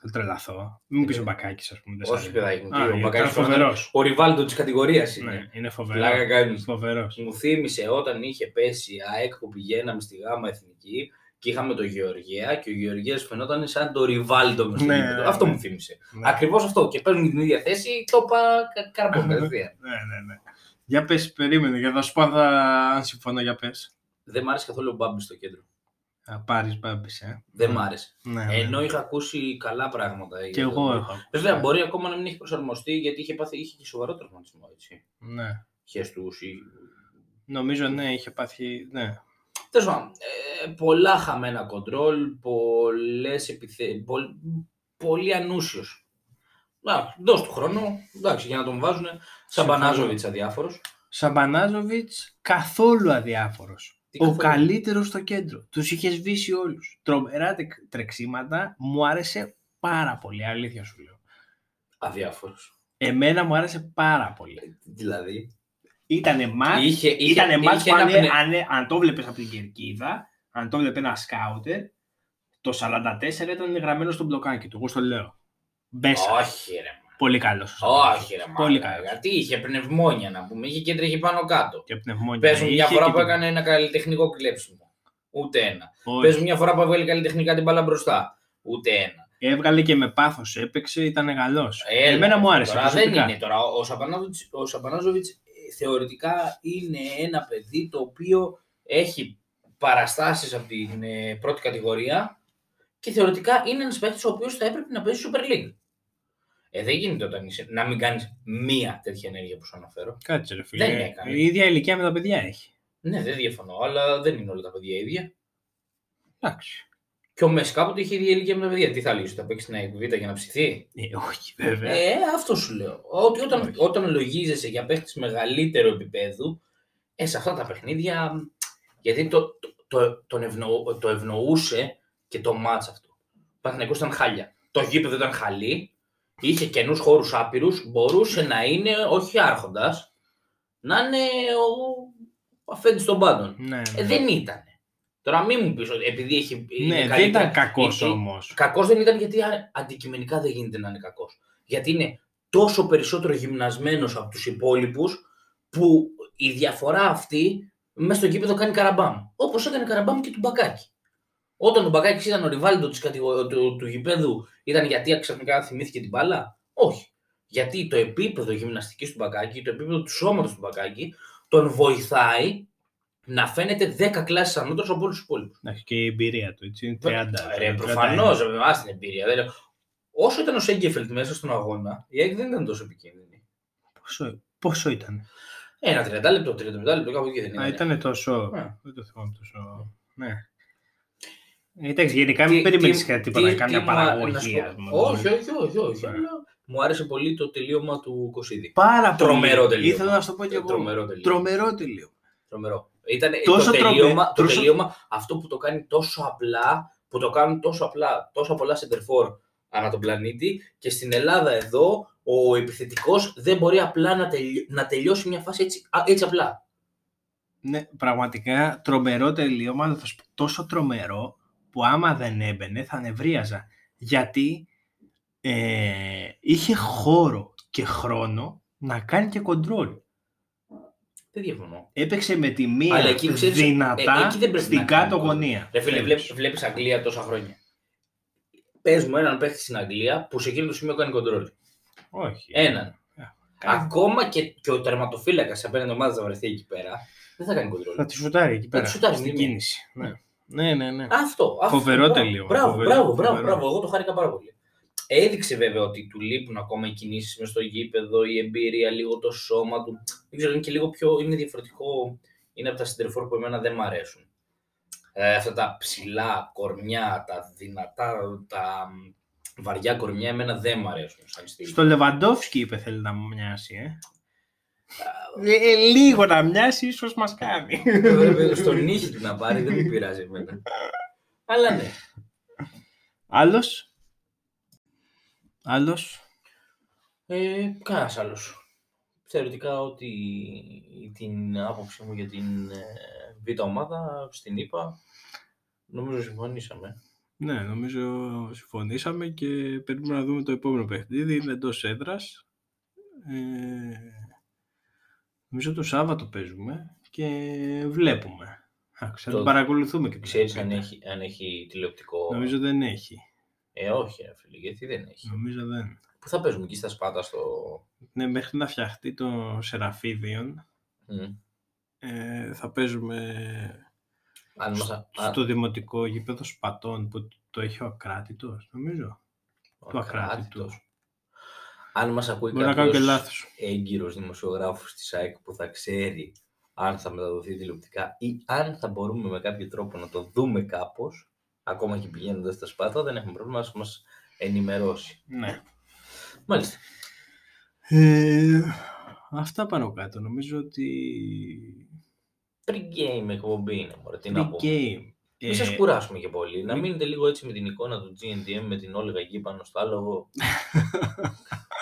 θα τρελαθώ. Μην μου πεις Ε, ο Μπακάκης, ας πούμε. δεν σ' Όχι αρέσει. παιδάκι μου, Α, τι, ο είναι Μπακάκης φοβερός. Ο Ριβάλντο της κατηγορίας είναι. Ναι, είναι φοβερός. Πλάκα κάνεις. Φοβερός. Μου θύμισε όταν είχε πέσει η ΑΕΚ που πηγαίναμε στη ΓΑΜΑ Εθνική και είχαμε τον Γεωργία και ο Γεωργίας φαινόταν σαν το Ριβάλντο μες στο Ναι, γήπεδο. ναι, Αυτό ναι. μου θύμισε. Ναι. Ακριβώς αυτό. Και παίρνουν την ίδια θέση, το είπα κα- καρπό κατευθείαν. <laughs> Ναι, ναι, ναι. Για πες, περίμενε, για να σου πω αν, θα... αν συμφωνώ για πες. Δεν μ' άρεσε καθόλου ο Μπάμπης στο κέντρο. Θα πάρεις μπάμπης, ε. Δεν μ' άρεσε. Ναι, ναι. Ενώ είχα ακούσει καλά πράγματα. Και για εγώ τον- έχω. ακούσει. Βέβαια, μπορεί ακόμα να μην έχει προσαρμοστεί γιατί είχε, πάθει, είχε και σοβαρό τραυματισμό. Έτσι. Ναι. Χεστούς ή Νομίζω ναι, είχε πάθει. Ναι. Τέλος πάντων, ε, πολλά χαμένα κοντρόλ, πολλές επιθε... πολλ... πολύ ανούσιος. Να, δώσ' του χρόνο, εντάξει, για να τον βάζουν. Σαμπανάζοβιτς αδιάφορος. Σαμπανάζοβιτς καθόλου αδιάφορος. Τι Ο καθόλου. καλύτερος στο κέντρο. Τους είχες σβήσει όλους. Τρομερά τεκ- τρεξίματα. Μου άρεσε πάρα πολύ. Αλήθεια σου λέω. Αδιάφορος. Εμένα μου άρεσε πάρα πολύ. Δηλαδή, Ήτανε μάτς, είχε, είχε, ήτανε μάτς είχε που ένα αν, πνε- αν, αν το βλέπεις από την κερκίδα, αν το βλέπε ένα σκάουτερ, το 44 ήταν γραμμένο στο μπλοκάκι του. Εγώ στο λέω. Μπέσα. Όχι ρε μα. Πολύ καλός. Όχι ρε μα. Πολύ καλός. Γιατί είχε πνευμόνια να πούμε, είχε και τρέχει πάνω κάτω. Και πνευμόνια. Παίζουν μια είχε φορά και που την- έκανε ένα καλλιτεχνικό κλέψιμο. Ούτε ένα. Όχι. Παίζουν μια φορά που έβγαλε καλλιτεχνικά την μπάλα μπροστά. Ούτε ένα. Έβγαλε και με πάθος, έπαιξε, ήταν καλός. Έλα, Εμένα μου άρεσε. Τώρα δεν προσωπικά. είναι τώρα. Ο Σαμπανάζοβιτς, ο Σαμπανάζοβιτς θεωρητικά είναι ένα παιδί το οποίο έχει παραστάσεις από την ε, πρώτη κατηγορία και θεωρητικά είναι ένας παίκτης ο οποίος θα έπρεπε να παίζει Super League. Ε, δεν γίνεται όταν είσαι, να μην κάνεις μία τέτοια ενέργεια που σου αναφέρω. Κάτσε ρε φίλε. Δεν έκανε. Η ίδια ηλικία με τα παιδιά έχει. Ναι, δεν διαφωνώ, αλλά δεν είναι όλα τα παιδιά ίδια. Εντάξει. Και ο Μέση κάποτε είχε ίδια ηλικία με τα παιδιά. Τι θα λύσει, θα παίξει την ΑΕΚΒ για να ψηθεί; Ε, όχι βέβαια. Ε, αυτό σου λέω. Ότι όταν, Όχι. όταν λογίζεσαι για παίχτης μεγαλύτερο επίπεδου, ε, σε αυτά τα παιχνίδια. Γιατί το, το, το, τον ευνοού- το ευνοούσε και το μάτς αυτό. Ο Παναθηναϊκός ήταν χάλια. Το γήπεδο ήταν χαλί, είχε καινούς χώρους άπειρους, μπορούσε να είναι όχι άρχοντας, να είναι ο αφέντης των πάντων. Ναι, ναι. Ε, δεν ήταν. Τώρα μην μου πεις ότι επειδή έχει. ναι, δεν ήταν κακός όμως. Κακός δεν ήταν γιατί α- αντικειμενικά δεν γίνεται να είναι κακός. Γιατί είναι τόσο περισσότερο γυμνασμένος από τους υπόλοιπους που η διαφορά αυτή μέσα στο γήπεδο κάνει καραμπάμ. Όπως έκανε καραμπάμ και του Μπακάκη. Όταν ο Μπακάκης ήταν ο ριβάλντο της κατηγο- του, του γηπέδου, ήταν γιατί ξαφνικά θυμήθηκε την μπάλα; Όχι. Γιατί το επίπεδο γυμναστικής του Μπακάκη, το επίπεδο του σώματος του Μπακάκη, τον βοηθάει να φαίνεται 10 κλάσεις ανώτερος από όλους τους υπόλοιπους. Εντάξει, και η εμπειρία του. Έτσι, είναι 30. Ρε, 31. προφανώς, με εμά την εμπειρία. Δεν λέω. Όσο ήταν ο Σέγκεφελτ μέσα στον αγώνα, η ΑΕΚ δεν ήταν τόσο επικίνδυνη. Πόσο, πόσο ήταν; Ένα 30 λεπτό, 35 λεπτό, κάπου εκεί δεν Α, ήταν. ήταν τόσο. Ναι. Δεν το θυμάμαι τόσο. Ναι. Ε, Εντάξει, γενικά Τι- μην περιμένεις τι- κάτι τι- τίποτα να τι κάνει μια μου α- να σου παραγωγή. πω. ας πούμε. Όχι, όχι, όχι. όχι Ναι. αλλά Μου άρεσε πολύ το τελείωμα του Κωσίδη. Πάρα πολύ. Τρομερό τελείωμα. Ήθελα να σου το πω και εγώ. Τρομερό τελείωμα. Τρομερό τελείωμα. Τρομερό. Ήταν Τόσο το, τρομε- τελείωμα, το τόσο- τελείωμα αυτό που το κάνει τόσο απλά, που το κάνουν τόσο απλά, τόσο πολλά σεντερφόρ ανά τον πλανήτη και στην Ελλάδα εδώ ο επιθετικός δεν μπορεί απλά να, τελει- να τελειώσει μια φάση έτσι, α, έτσι απλά. Ναι, πραγματικά τρομερό τελείωμα, αλλά θα σου πω τόσο τρομερό που άμα δεν έμπαινε θα νευρίαζα. Γιατί ε, είχε χώρο και χρόνο να κάνει και κοντρόλ. Δεν διαφωνώ. Έπαιξε με τη μία Αλλά εκεί ξέρεις, δυνατά ε, εκεί δεν πρέπει στην να κάτω κάνει γωνία. Ρε φίλε, Τέλος. βλέπεις, βλέπεις Αγγλία τόσα χρόνια. Πες μου έναν παίχτη στην Αγγλία που σε εκείνο το σημείο κάνει κοντρόλ. Όχι. Έναν. Κάνει- Ακόμα και, και ο τερματοφύλακας σε απέναντι ομάδα θα βρεθεί εκεί πέρα, δεν θα κάνει κοντρόλ. Θα τη σουτάρει εκεί πέρα. τη σουτάρει, στην ναι. κίνηση. Ναι, ναι, ναι. ναι. Αυτό. αυτό Φοβερό μπράβο, τελείωμα, Μπράβο, φοβερό, μπράβο, μπράβο, φοβερό. μπράβο. Εγώ το χάρηκα πάρα πολύ. Έδειξε βέβαια ότι του λείπουν ακόμα οι κινήσεις μες στο γήπεδο, η εμπειρία, λίγο το σώμα του. Δεν ξέρω, είναι και λίγο πιο. είναι διαφορετικό. Είναι από τα συντριφόρ που εμένα δεν μ' αρέσουν. Ε, αυτά τα ψηλά κορμιά, τα δυνατά, τα μ, βαριά κορμιά, εμένα δεν μ' αρέσουν σαν στυλ. Στο Λεβαντόφσκι είπε θέλει να μου μοιάσει, ε. Ε, ε, λίγο να μοιάσει ίσως μας κάνει. Βέβαια, Στον νύχι του να πάρει δεν μου πειράζει εμένα. Αλλά ναι. Άλλος; Άλλος; Ε, Κανένας άλλος. Θεωρητικά ότι την άποψή μου για την ε, β' ομάδα στην ΕΠΑ νομίζω συμφωνήσαμε. Ναι, νομίζω συμφωνήσαμε και περιμένουμε να δούμε το επόμενο παιχνίδι. Είναι εντός έδρας. Ε, νομίζω το Σάββατο παίζουμε και βλέπουμε. Άκουσα, Το- το παρακολουθούμε και το Ξέρεις αν παιχνίδι. έχει, αν έχει τηλεοπτικό. Νομίζω δεν έχει. Ε, όχι, ρε φίλε, γιατί δεν έχει; Νομίζω δεν. Πού θα παίζουμε εκεί στα Σπάτα στο. Ναι, μέχρι να φτιαχτεί το Σεραφίδιον Μμ. ε, θα παίζουμε Αν μας... α- στο δημοτικό γήπεδο Σπατών που το έχει ο Ακράτητος, νομίζω. ο του Ακράτητου. Ακράτητος. Αν μας ακούει Μπορεί να κάνω και κάποιος λάθος. έγκυρος δημοσιογράφος της ΑΕΚ που θα ξέρει αν θα μεταδοθεί τηλεοπτικά ή αν θα μπορούμε με κάποιο τρόπο να το δούμε κάπως, ακόμα και πηγαίνοντας στα Σπάτα, δεν έχουμε πρόβλημα να μας ενημερώσει. Ναι. Μάλιστα. Ε, αυτά πάνω κάτω. Νομίζω ότι Pre-game εκπομπή είναι, μωρέ, τι να πω. Pre-game. Μην Ε, σας κουράσουμε και πολύ. Να μη- μείνετε λίγο έτσι με την εικόνα του GNTM, με την Όλγα εκεί πάνω στο άλογο. <laughs>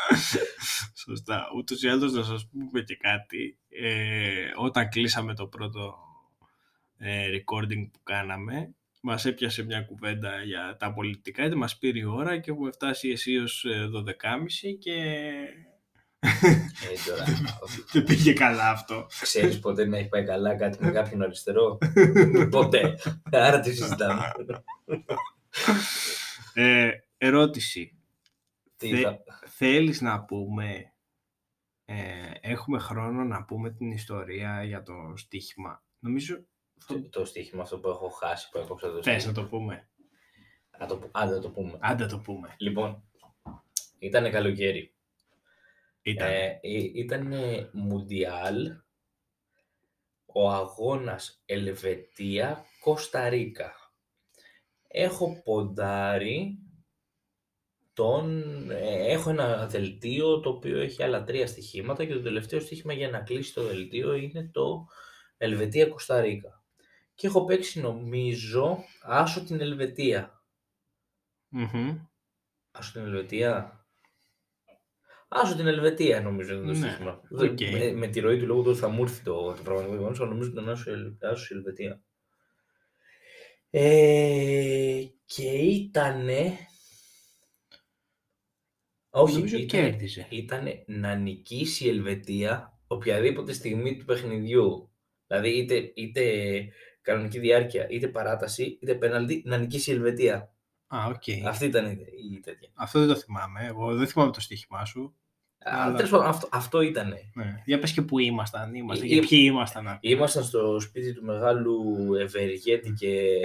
Σωστά. Ούτως ή άλλως να σας πούμε και κάτι. Ε, όταν κλείσαμε το πρώτο ε, recording που κάναμε, μας έπιασε μια κουβέντα για τα πολιτικά, είτε μας πήρε η ώρα και έχουμε φτάσει εσείως ε, 12.30 και Ε, τώρα, <laughs> δεν πήγε καλά αυτό. ξέρεις ποτέ να έχει πάει καλά κάτι με κάποιον αριστερό; ποτέ. Άρα τι συζητάμε. Ε, ερώτηση. τι Θε- θα... Θέλεις να πούμε Ε, έχουμε χρόνο να πούμε την ιστορία για το στοίχημα; Νομίζω Το, το στοίχημα αυτό που έχω χάσει, που έκοψα το θες στοίχημα. να το πούμε. Να το, άντε να το πούμε. Άντε να το πούμε. Λοιπόν, ήταν καλοκαίρι. Ήταν. Ε, ήταν Μουντιάλ ο αγώνας Ελβετία-Κοσταρίκα. Έχω ποντάρει τον... ε, έχω ένα δελτίο το οποίο έχει άλλα τρία στοιχήματα και το τελευταίο στοίχημα για να κλείσει το δελτίο είναι το Ελβετία-Κοσταρίκα. Και έχω παίξει νομίζω άσο την Ελβετία. Μμμ. Άσο την Ελβετία. Άσο την Ελβετία νομίζω είναι το Ναι, στοίχημα. οκ. Δεν- Με, με τη ροή του λόγου του ότι θα μου έρθει το, το πραγματικό γεγονός, αλλά νομίζω ήταν Άσο, η Ελ- Άσο η Ελβετία. Ε, και ήτανε... Όχι, Νομίζω ήτανε, κέρδισε. ήτανε να νικήσει η Ελβετία οποιαδήποτε στιγμή του παιχνιδιού. Δηλαδή είτε, είτε κανονική διάρκεια, είτε παράταση, είτε πέναλτι, να νικήσει η Ελβετία. Α, οκ. Αυτή ήταν η, η τέτοια. Αυτό δεν το θυμάμαι. Εγώ δεν θυμάμαι το στοίχημά σου. Α, Αλλά- τέλος πάντων, αυτό, αυτό ήταν. Ναι. Για πες και πού ήμασταν. ήμασταν Ή- και ποιοι ήμασταν. Ήμασταν στο σπίτι του μεγάλου Ευεργέτη και,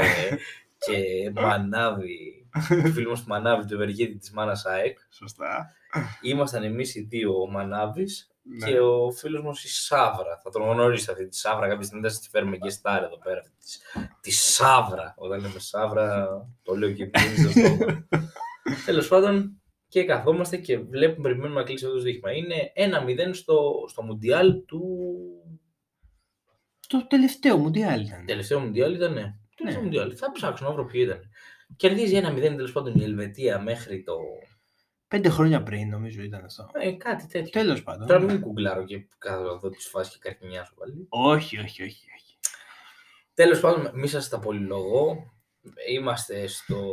και <laughs> Μανάβη, του φίλου μας του Μανάβης, του Ευεργέτη της Μάνας ΑΕΚ. Σωστά. Ήμασταν εμείς οι δύο, ο Μανάβης Ναι. και ο φίλος μας η Σαύρα. Θα τον γνωρίσετε αυτή τη Σαύρα, κάποια στιγμή θα σας τη φέρουμε και στάρ εδώ πέρα. Αυτή της- τη Σάβρα. Όταν λέμε Σάβρα, το λέω και πριν στο στόμα. <laughs> Τέλος πάντων, και καθόμαστε και βλέπουμε, περιμένουμε να κλείσει αυτό το στοίχημα. Είναι 1-0 στο, στο Μουντιάλ του Το τελευταίο Μουντιάλ ήταν. Τελευταίο Μουντιάλ ήταν, ναι. Τελευταίο Ναι. Μουντιάλ. Θα ψάξω να βρω ποιο ήταν. Κερδίζει ένα 0 τέλος πάντων η Ελβετία μέχρι το. Πέντε χρόνια πριν νομίζω ήταν αυτό. Ε, κάτι τέτοιο. Τέλος πάντων. Τώρα ναι. μην κουγκλάρω και κάθομαι εδώ τις φάσεις και καρκινιάσω πάλι. Όχι, όχι, όχι. όχι. Τέλος πάντων, μη σας τα πολυλογώ. Είμαστε στο,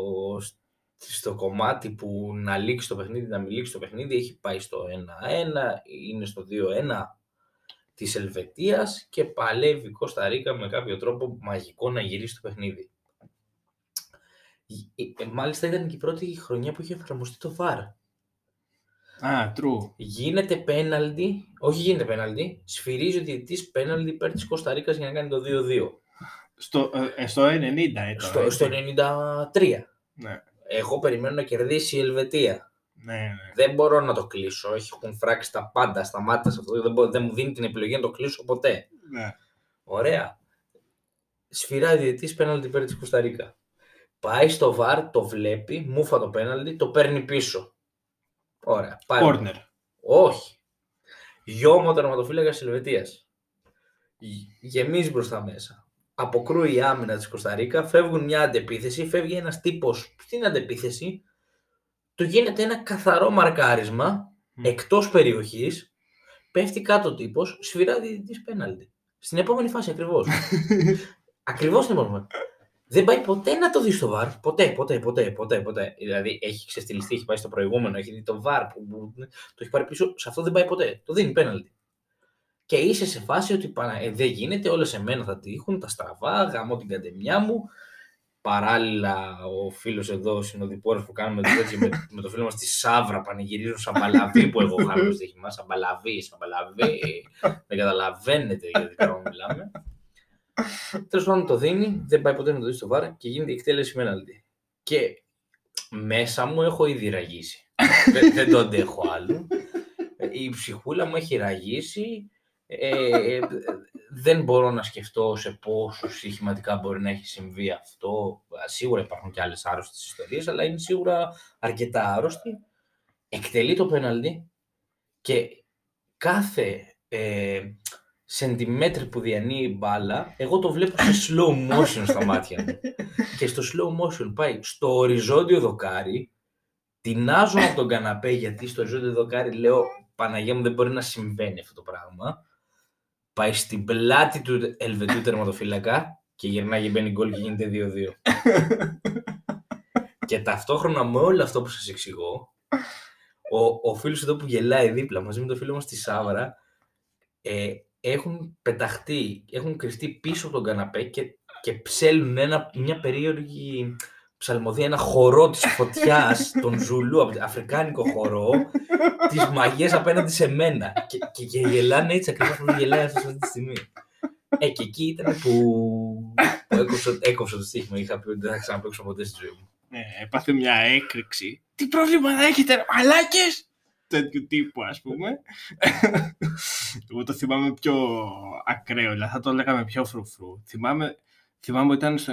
στο κομμάτι που να λήξει το παιχνίδι, να μην λήξει το παιχνίδι. Έχει πάει στο 1-1, είναι στο 2-1 της Ελβετίας και παλεύει η Κώστα Ρίκα με κάποιο τρόπο μαγικό να γυρίσει το παιχνίδι. Ε, ε, Μάλιστα ήταν και η πρώτη χρονιά που είχε εφαρμοστεί το VAR. Α, true. Γίνεται πέναλτι, όχι γίνεται πέναλτι, σφυρίζει ο διαιτητής πέναλτι υπέρ της Κώστα Ρίκας για να κάνει το 2-2. Στο, ε, στο 90 ήταν. Στο, έτσι. στο 93. Ναι, Εγώ περιμένω να κερδίσει η Ελβετία. ναι, ναι. Δεν μπορώ να το κλείσω. Έχουν φράξει τα πάντα στα μάτια σε αυτό. Δεν, μπο- δεν μου δίνει την επιλογή να το κλείσω ποτέ. ναι. Ωραία. Σφυράει ο διαιτητής πέναλτι υπέρ της Κωνσταντίνα. Πάει στο βαρ, το βλέπει, μούφα το πέναλτι, το παίρνει πίσω. Ωραία. Πάει. Κόρνερ. Όχι. Γιώμα ο τερματοφύλακας τη Ελβετία. Γεμίζει μπροστά μέσα. Αποκρούει η άμυνα της Κωνσταντίνα, φεύγουν μια αντεπίθεση, φεύγει ένας τύπος στην αντεπίθεση, του γίνεται ένα καθαρό μαρκάρισμα Μμ. εκτός περιοχής, πέφτει κάτω ο τύπος, σφυράει διαιτητή πέναλτι. Στην επόμενη φάση ακριβώς. <laughs> ακριβώς στην επόμενη. Δεν πάει ποτέ να το δεις στο βαρ. Ποτέ, ποτέ, ποτέ, ποτέ, ποτέ. Δηλαδή έχει ξεστηλιστεί, έχει πάει στο προηγούμενο, έχει δει το βαρ που, που- το έχει πάρει πίσω. Σε αυτό δεν πάει ποτέ. Το δίνει πέναλτι. Και είσαι σε φάση ότι παρα- ε, δεν γίνεται, όλα σε μένα θα τύχουν, τα στραβά, γαμώ την καντεμιά μου. Παράλληλα, ο φίλος εδώ, ο συνοδοιπόρος που κάνουμε το τέτοιο με, με το φίλο μας τη Σάβρα, πανηγυρίζουν σαν παλαβή που εγώ χάνω το στοίχημα. Σαν παλαβή, σαν παλαβή. δεν καταλαβαίνετε για τι πράγμα μιλάμε. Τέλος πάντων το δίνει, δεν πάει ποτέ να το δει στο βάρα και γίνεται η εκτέλεση πέναλτι. Και μέσα μου έχω ήδη ραγίσει. δεν, δεν το αντέχω άλλο. Η ψυχούλα μου έχει ραγίσει. Ε, δεν μπορώ να σκεφτώ σε πόσο στοιχηματικά μπορεί να έχει συμβεί αυτό. Σίγουρα υπάρχουν και άλλες άρρωστες ιστορίες, αλλά είναι σίγουρα αρκετά άρρωστη. Εκτελεί το πέναλτι και κάθε ε, σεντιμέτρη που διανύει η μπάλα, εγώ το βλέπω σε slow motion στα μάτια μου. <laughs> και στο slow motion πάει στο οριζόντιο δοκάρι, τεινάζω από τον καναπέ γιατί στο οριζόντιο δοκάρι λέω Παναγία μου δεν μπορεί να συμβαίνει αυτό το πράγμα. Πάει στην πλάτη του Ελβετού τερματοφύλακα και γυρνάει και μπαίνει γκολ και γίνεται 2-2. <laughs> και ταυτόχρονα με όλο αυτό που σας εξηγώ, ο, ο φίλος εδώ που γελάει δίπλα μαζί με τον φίλο μας τη Σάβρα ε, έχουν πεταχτεί, έχουν κρυφτεί πίσω από τον καναπέ και, και ψέλνουν ένα, μια περίεργη ψαλμοδία, ένα χορό της φωτιάς, <laughs> τον Ζουλού, αφρικάνικο χορό τις μαγιές απέναντι σε μένα. Και, και, και γελάνε έτσι ακριβώς που γελάει αυτός αυτή τη στιγμή. Ε, και εκεί ήταν που, που έκοψα, έκοψα το στοίχημα. Είχα πει ότι δεν θα ξαναπέξω ποτέ στη ζωή μου. Ναι, έπαθε μια έκρηξη. Τι πρόβλημα θα έχετε, ρε μαλάκες! Τέτοιου τύπου, ας πούμε. Εγώ το θυμάμαι πιο ακραίο, δηλαδή θα το λέγαμε πιο φρουφρού. Θυμάμαι, θυμάμαι ότι ήταν στο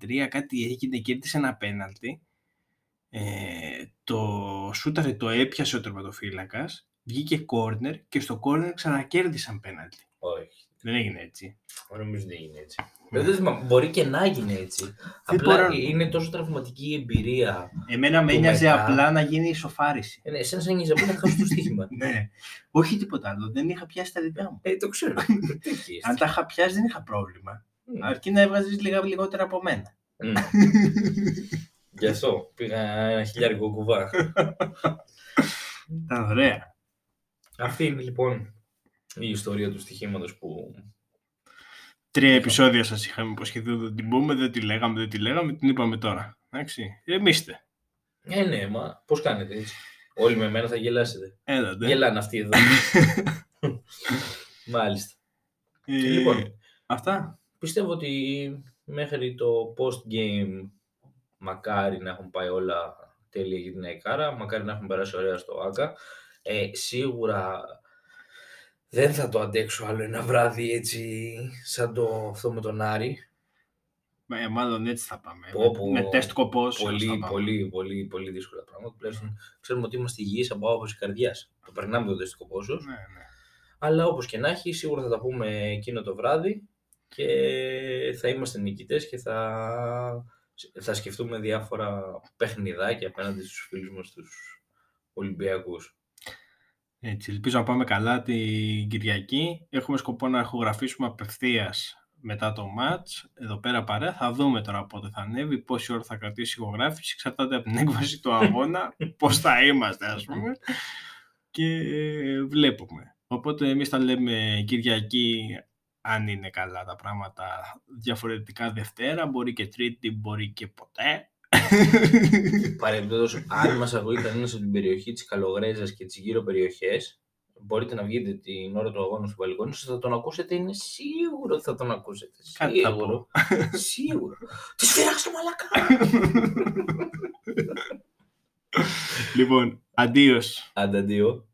93, κάτι έγινε και ήρθε ένα πέναλτι. Ε, το σούταρε το έπιασε ο τερματοφύλακας, βγήκε κόρνερ και στο κόρνερ ξανακέρδισαν πέναλτι. Όχι. Δεν έγινε έτσι. Εγώ νομίζω δεν είναι έτσι. Δεν θυμάμαι, μπορεί και να γίνει έτσι. Δεν Απλά μπορώ- είναι τόσο τραυματική η εμπειρία. Εμένα με Που ένοιαζε μετά- απλά να γίνει ισοφάριση. Ε, ναι, εσένα σαν νοιάζει να χάσεις το στοίχημα. <laughs> Ναι. Όχι τίποτα άλλο. Δεν είχα πιάσει τα δικά μου. Ε, το ξέρω. <laughs> Τέτοιοι είστε. Αν τα είχα πιάσει δεν είχα πρόβλημα. Μμ. Αρκεί να έβγαζες λίγα λιγότερα από μένα. Μμ. <laughs> Γι' αυτό πήγα ένα χιλιάρικο κουβά. Ήταν ωραία. Αυτή είναι λοιπόν η ιστορία του στοιχήματος που. Τρία επεισόδια σας είχαμε υποσχεθεί ότι θα την πούμε, δεν τη λέγαμε, δεν τη λέγαμε, την είπαμε τώρα. Εντάξει. Ρεμίστε. Ε, ναι, μα πώς κάνετε έτσι. Όλοι με μένα θα γελάσετε. Έλα, ναι. Γελάνε αυτοί εδώ. <laughs> Μάλιστα. Ε, Λοιπόν. Αυτά. Πιστεύω ότι μέχρι το post-game μακάρι να έχουν πάει όλα τέλεια για την Αϊκάρα, μακάρι να έχουν περάσει ωραία στο ΆΚΑ. Ε, σίγουρα δεν θα το αντέξω άλλο ένα βράδυ έτσι σαν το αυτό με τον Άρη. Ε, μάλλον έτσι θα πάμε. Πω, πω. Με τεστ κοπός. θα Πολύ, πάμε. πολύ, πολύ, πολύ δύσκολα πράγματα. Τουλάχιστον ξέρουμε ότι είμαστε υγιείς από άποψη καρδιάς. Το περνάμε το τεστικό πόσος. Ναι, ναι. Αλλά όπως και να έχει, σίγουρα θα τα πούμε εκείνο το βράδυ και θα είμαστε νικητές και θα, θα σκεφτούμε διάφορα παιχνιδάκια απέναντι στους φίλους μας τους Ολυμπιακούς. Έτσι, ελπίζω να πάμε καλά την Κυριακή. Έχουμε σκοπό να ηχογραφήσουμε απευθείας μετά το match. Εδώ πέρα παρέα. Θα δούμε τώρα πότε θα ανέβει, πόση ώρα θα κρατήσει η ηχογράφηση. Εξαρτάται από την έκβαση του αγώνα, <laughs> πώς θα είμαστε ας πούμε. Και ε, βλέπουμε. Οπότε εμείς θα λέμε Κυριακή αν είναι καλά τα πράγματα διαφορετικά Δευτέρα, μπορεί και Τρίτη, μπορεί και ποτέ. <laughs> Παρεμπιπτόντως, αν μας ακούει κανένα από την περιοχή της Καλογρέζας και τις γύρω περιοχές, μπορείτε να βγείτε την ώρα του αγώνα στο μπαλκόνι σας, θα τον ακούσετε, είναι σίγουρο ότι θα τον ακούσετε. Κάτι θα Σίγουρο. Σίγουρο. <laughs> Τη σφυράξτε μαλακά. λοιπόν, <laughs> αντίος. Ανταντίο.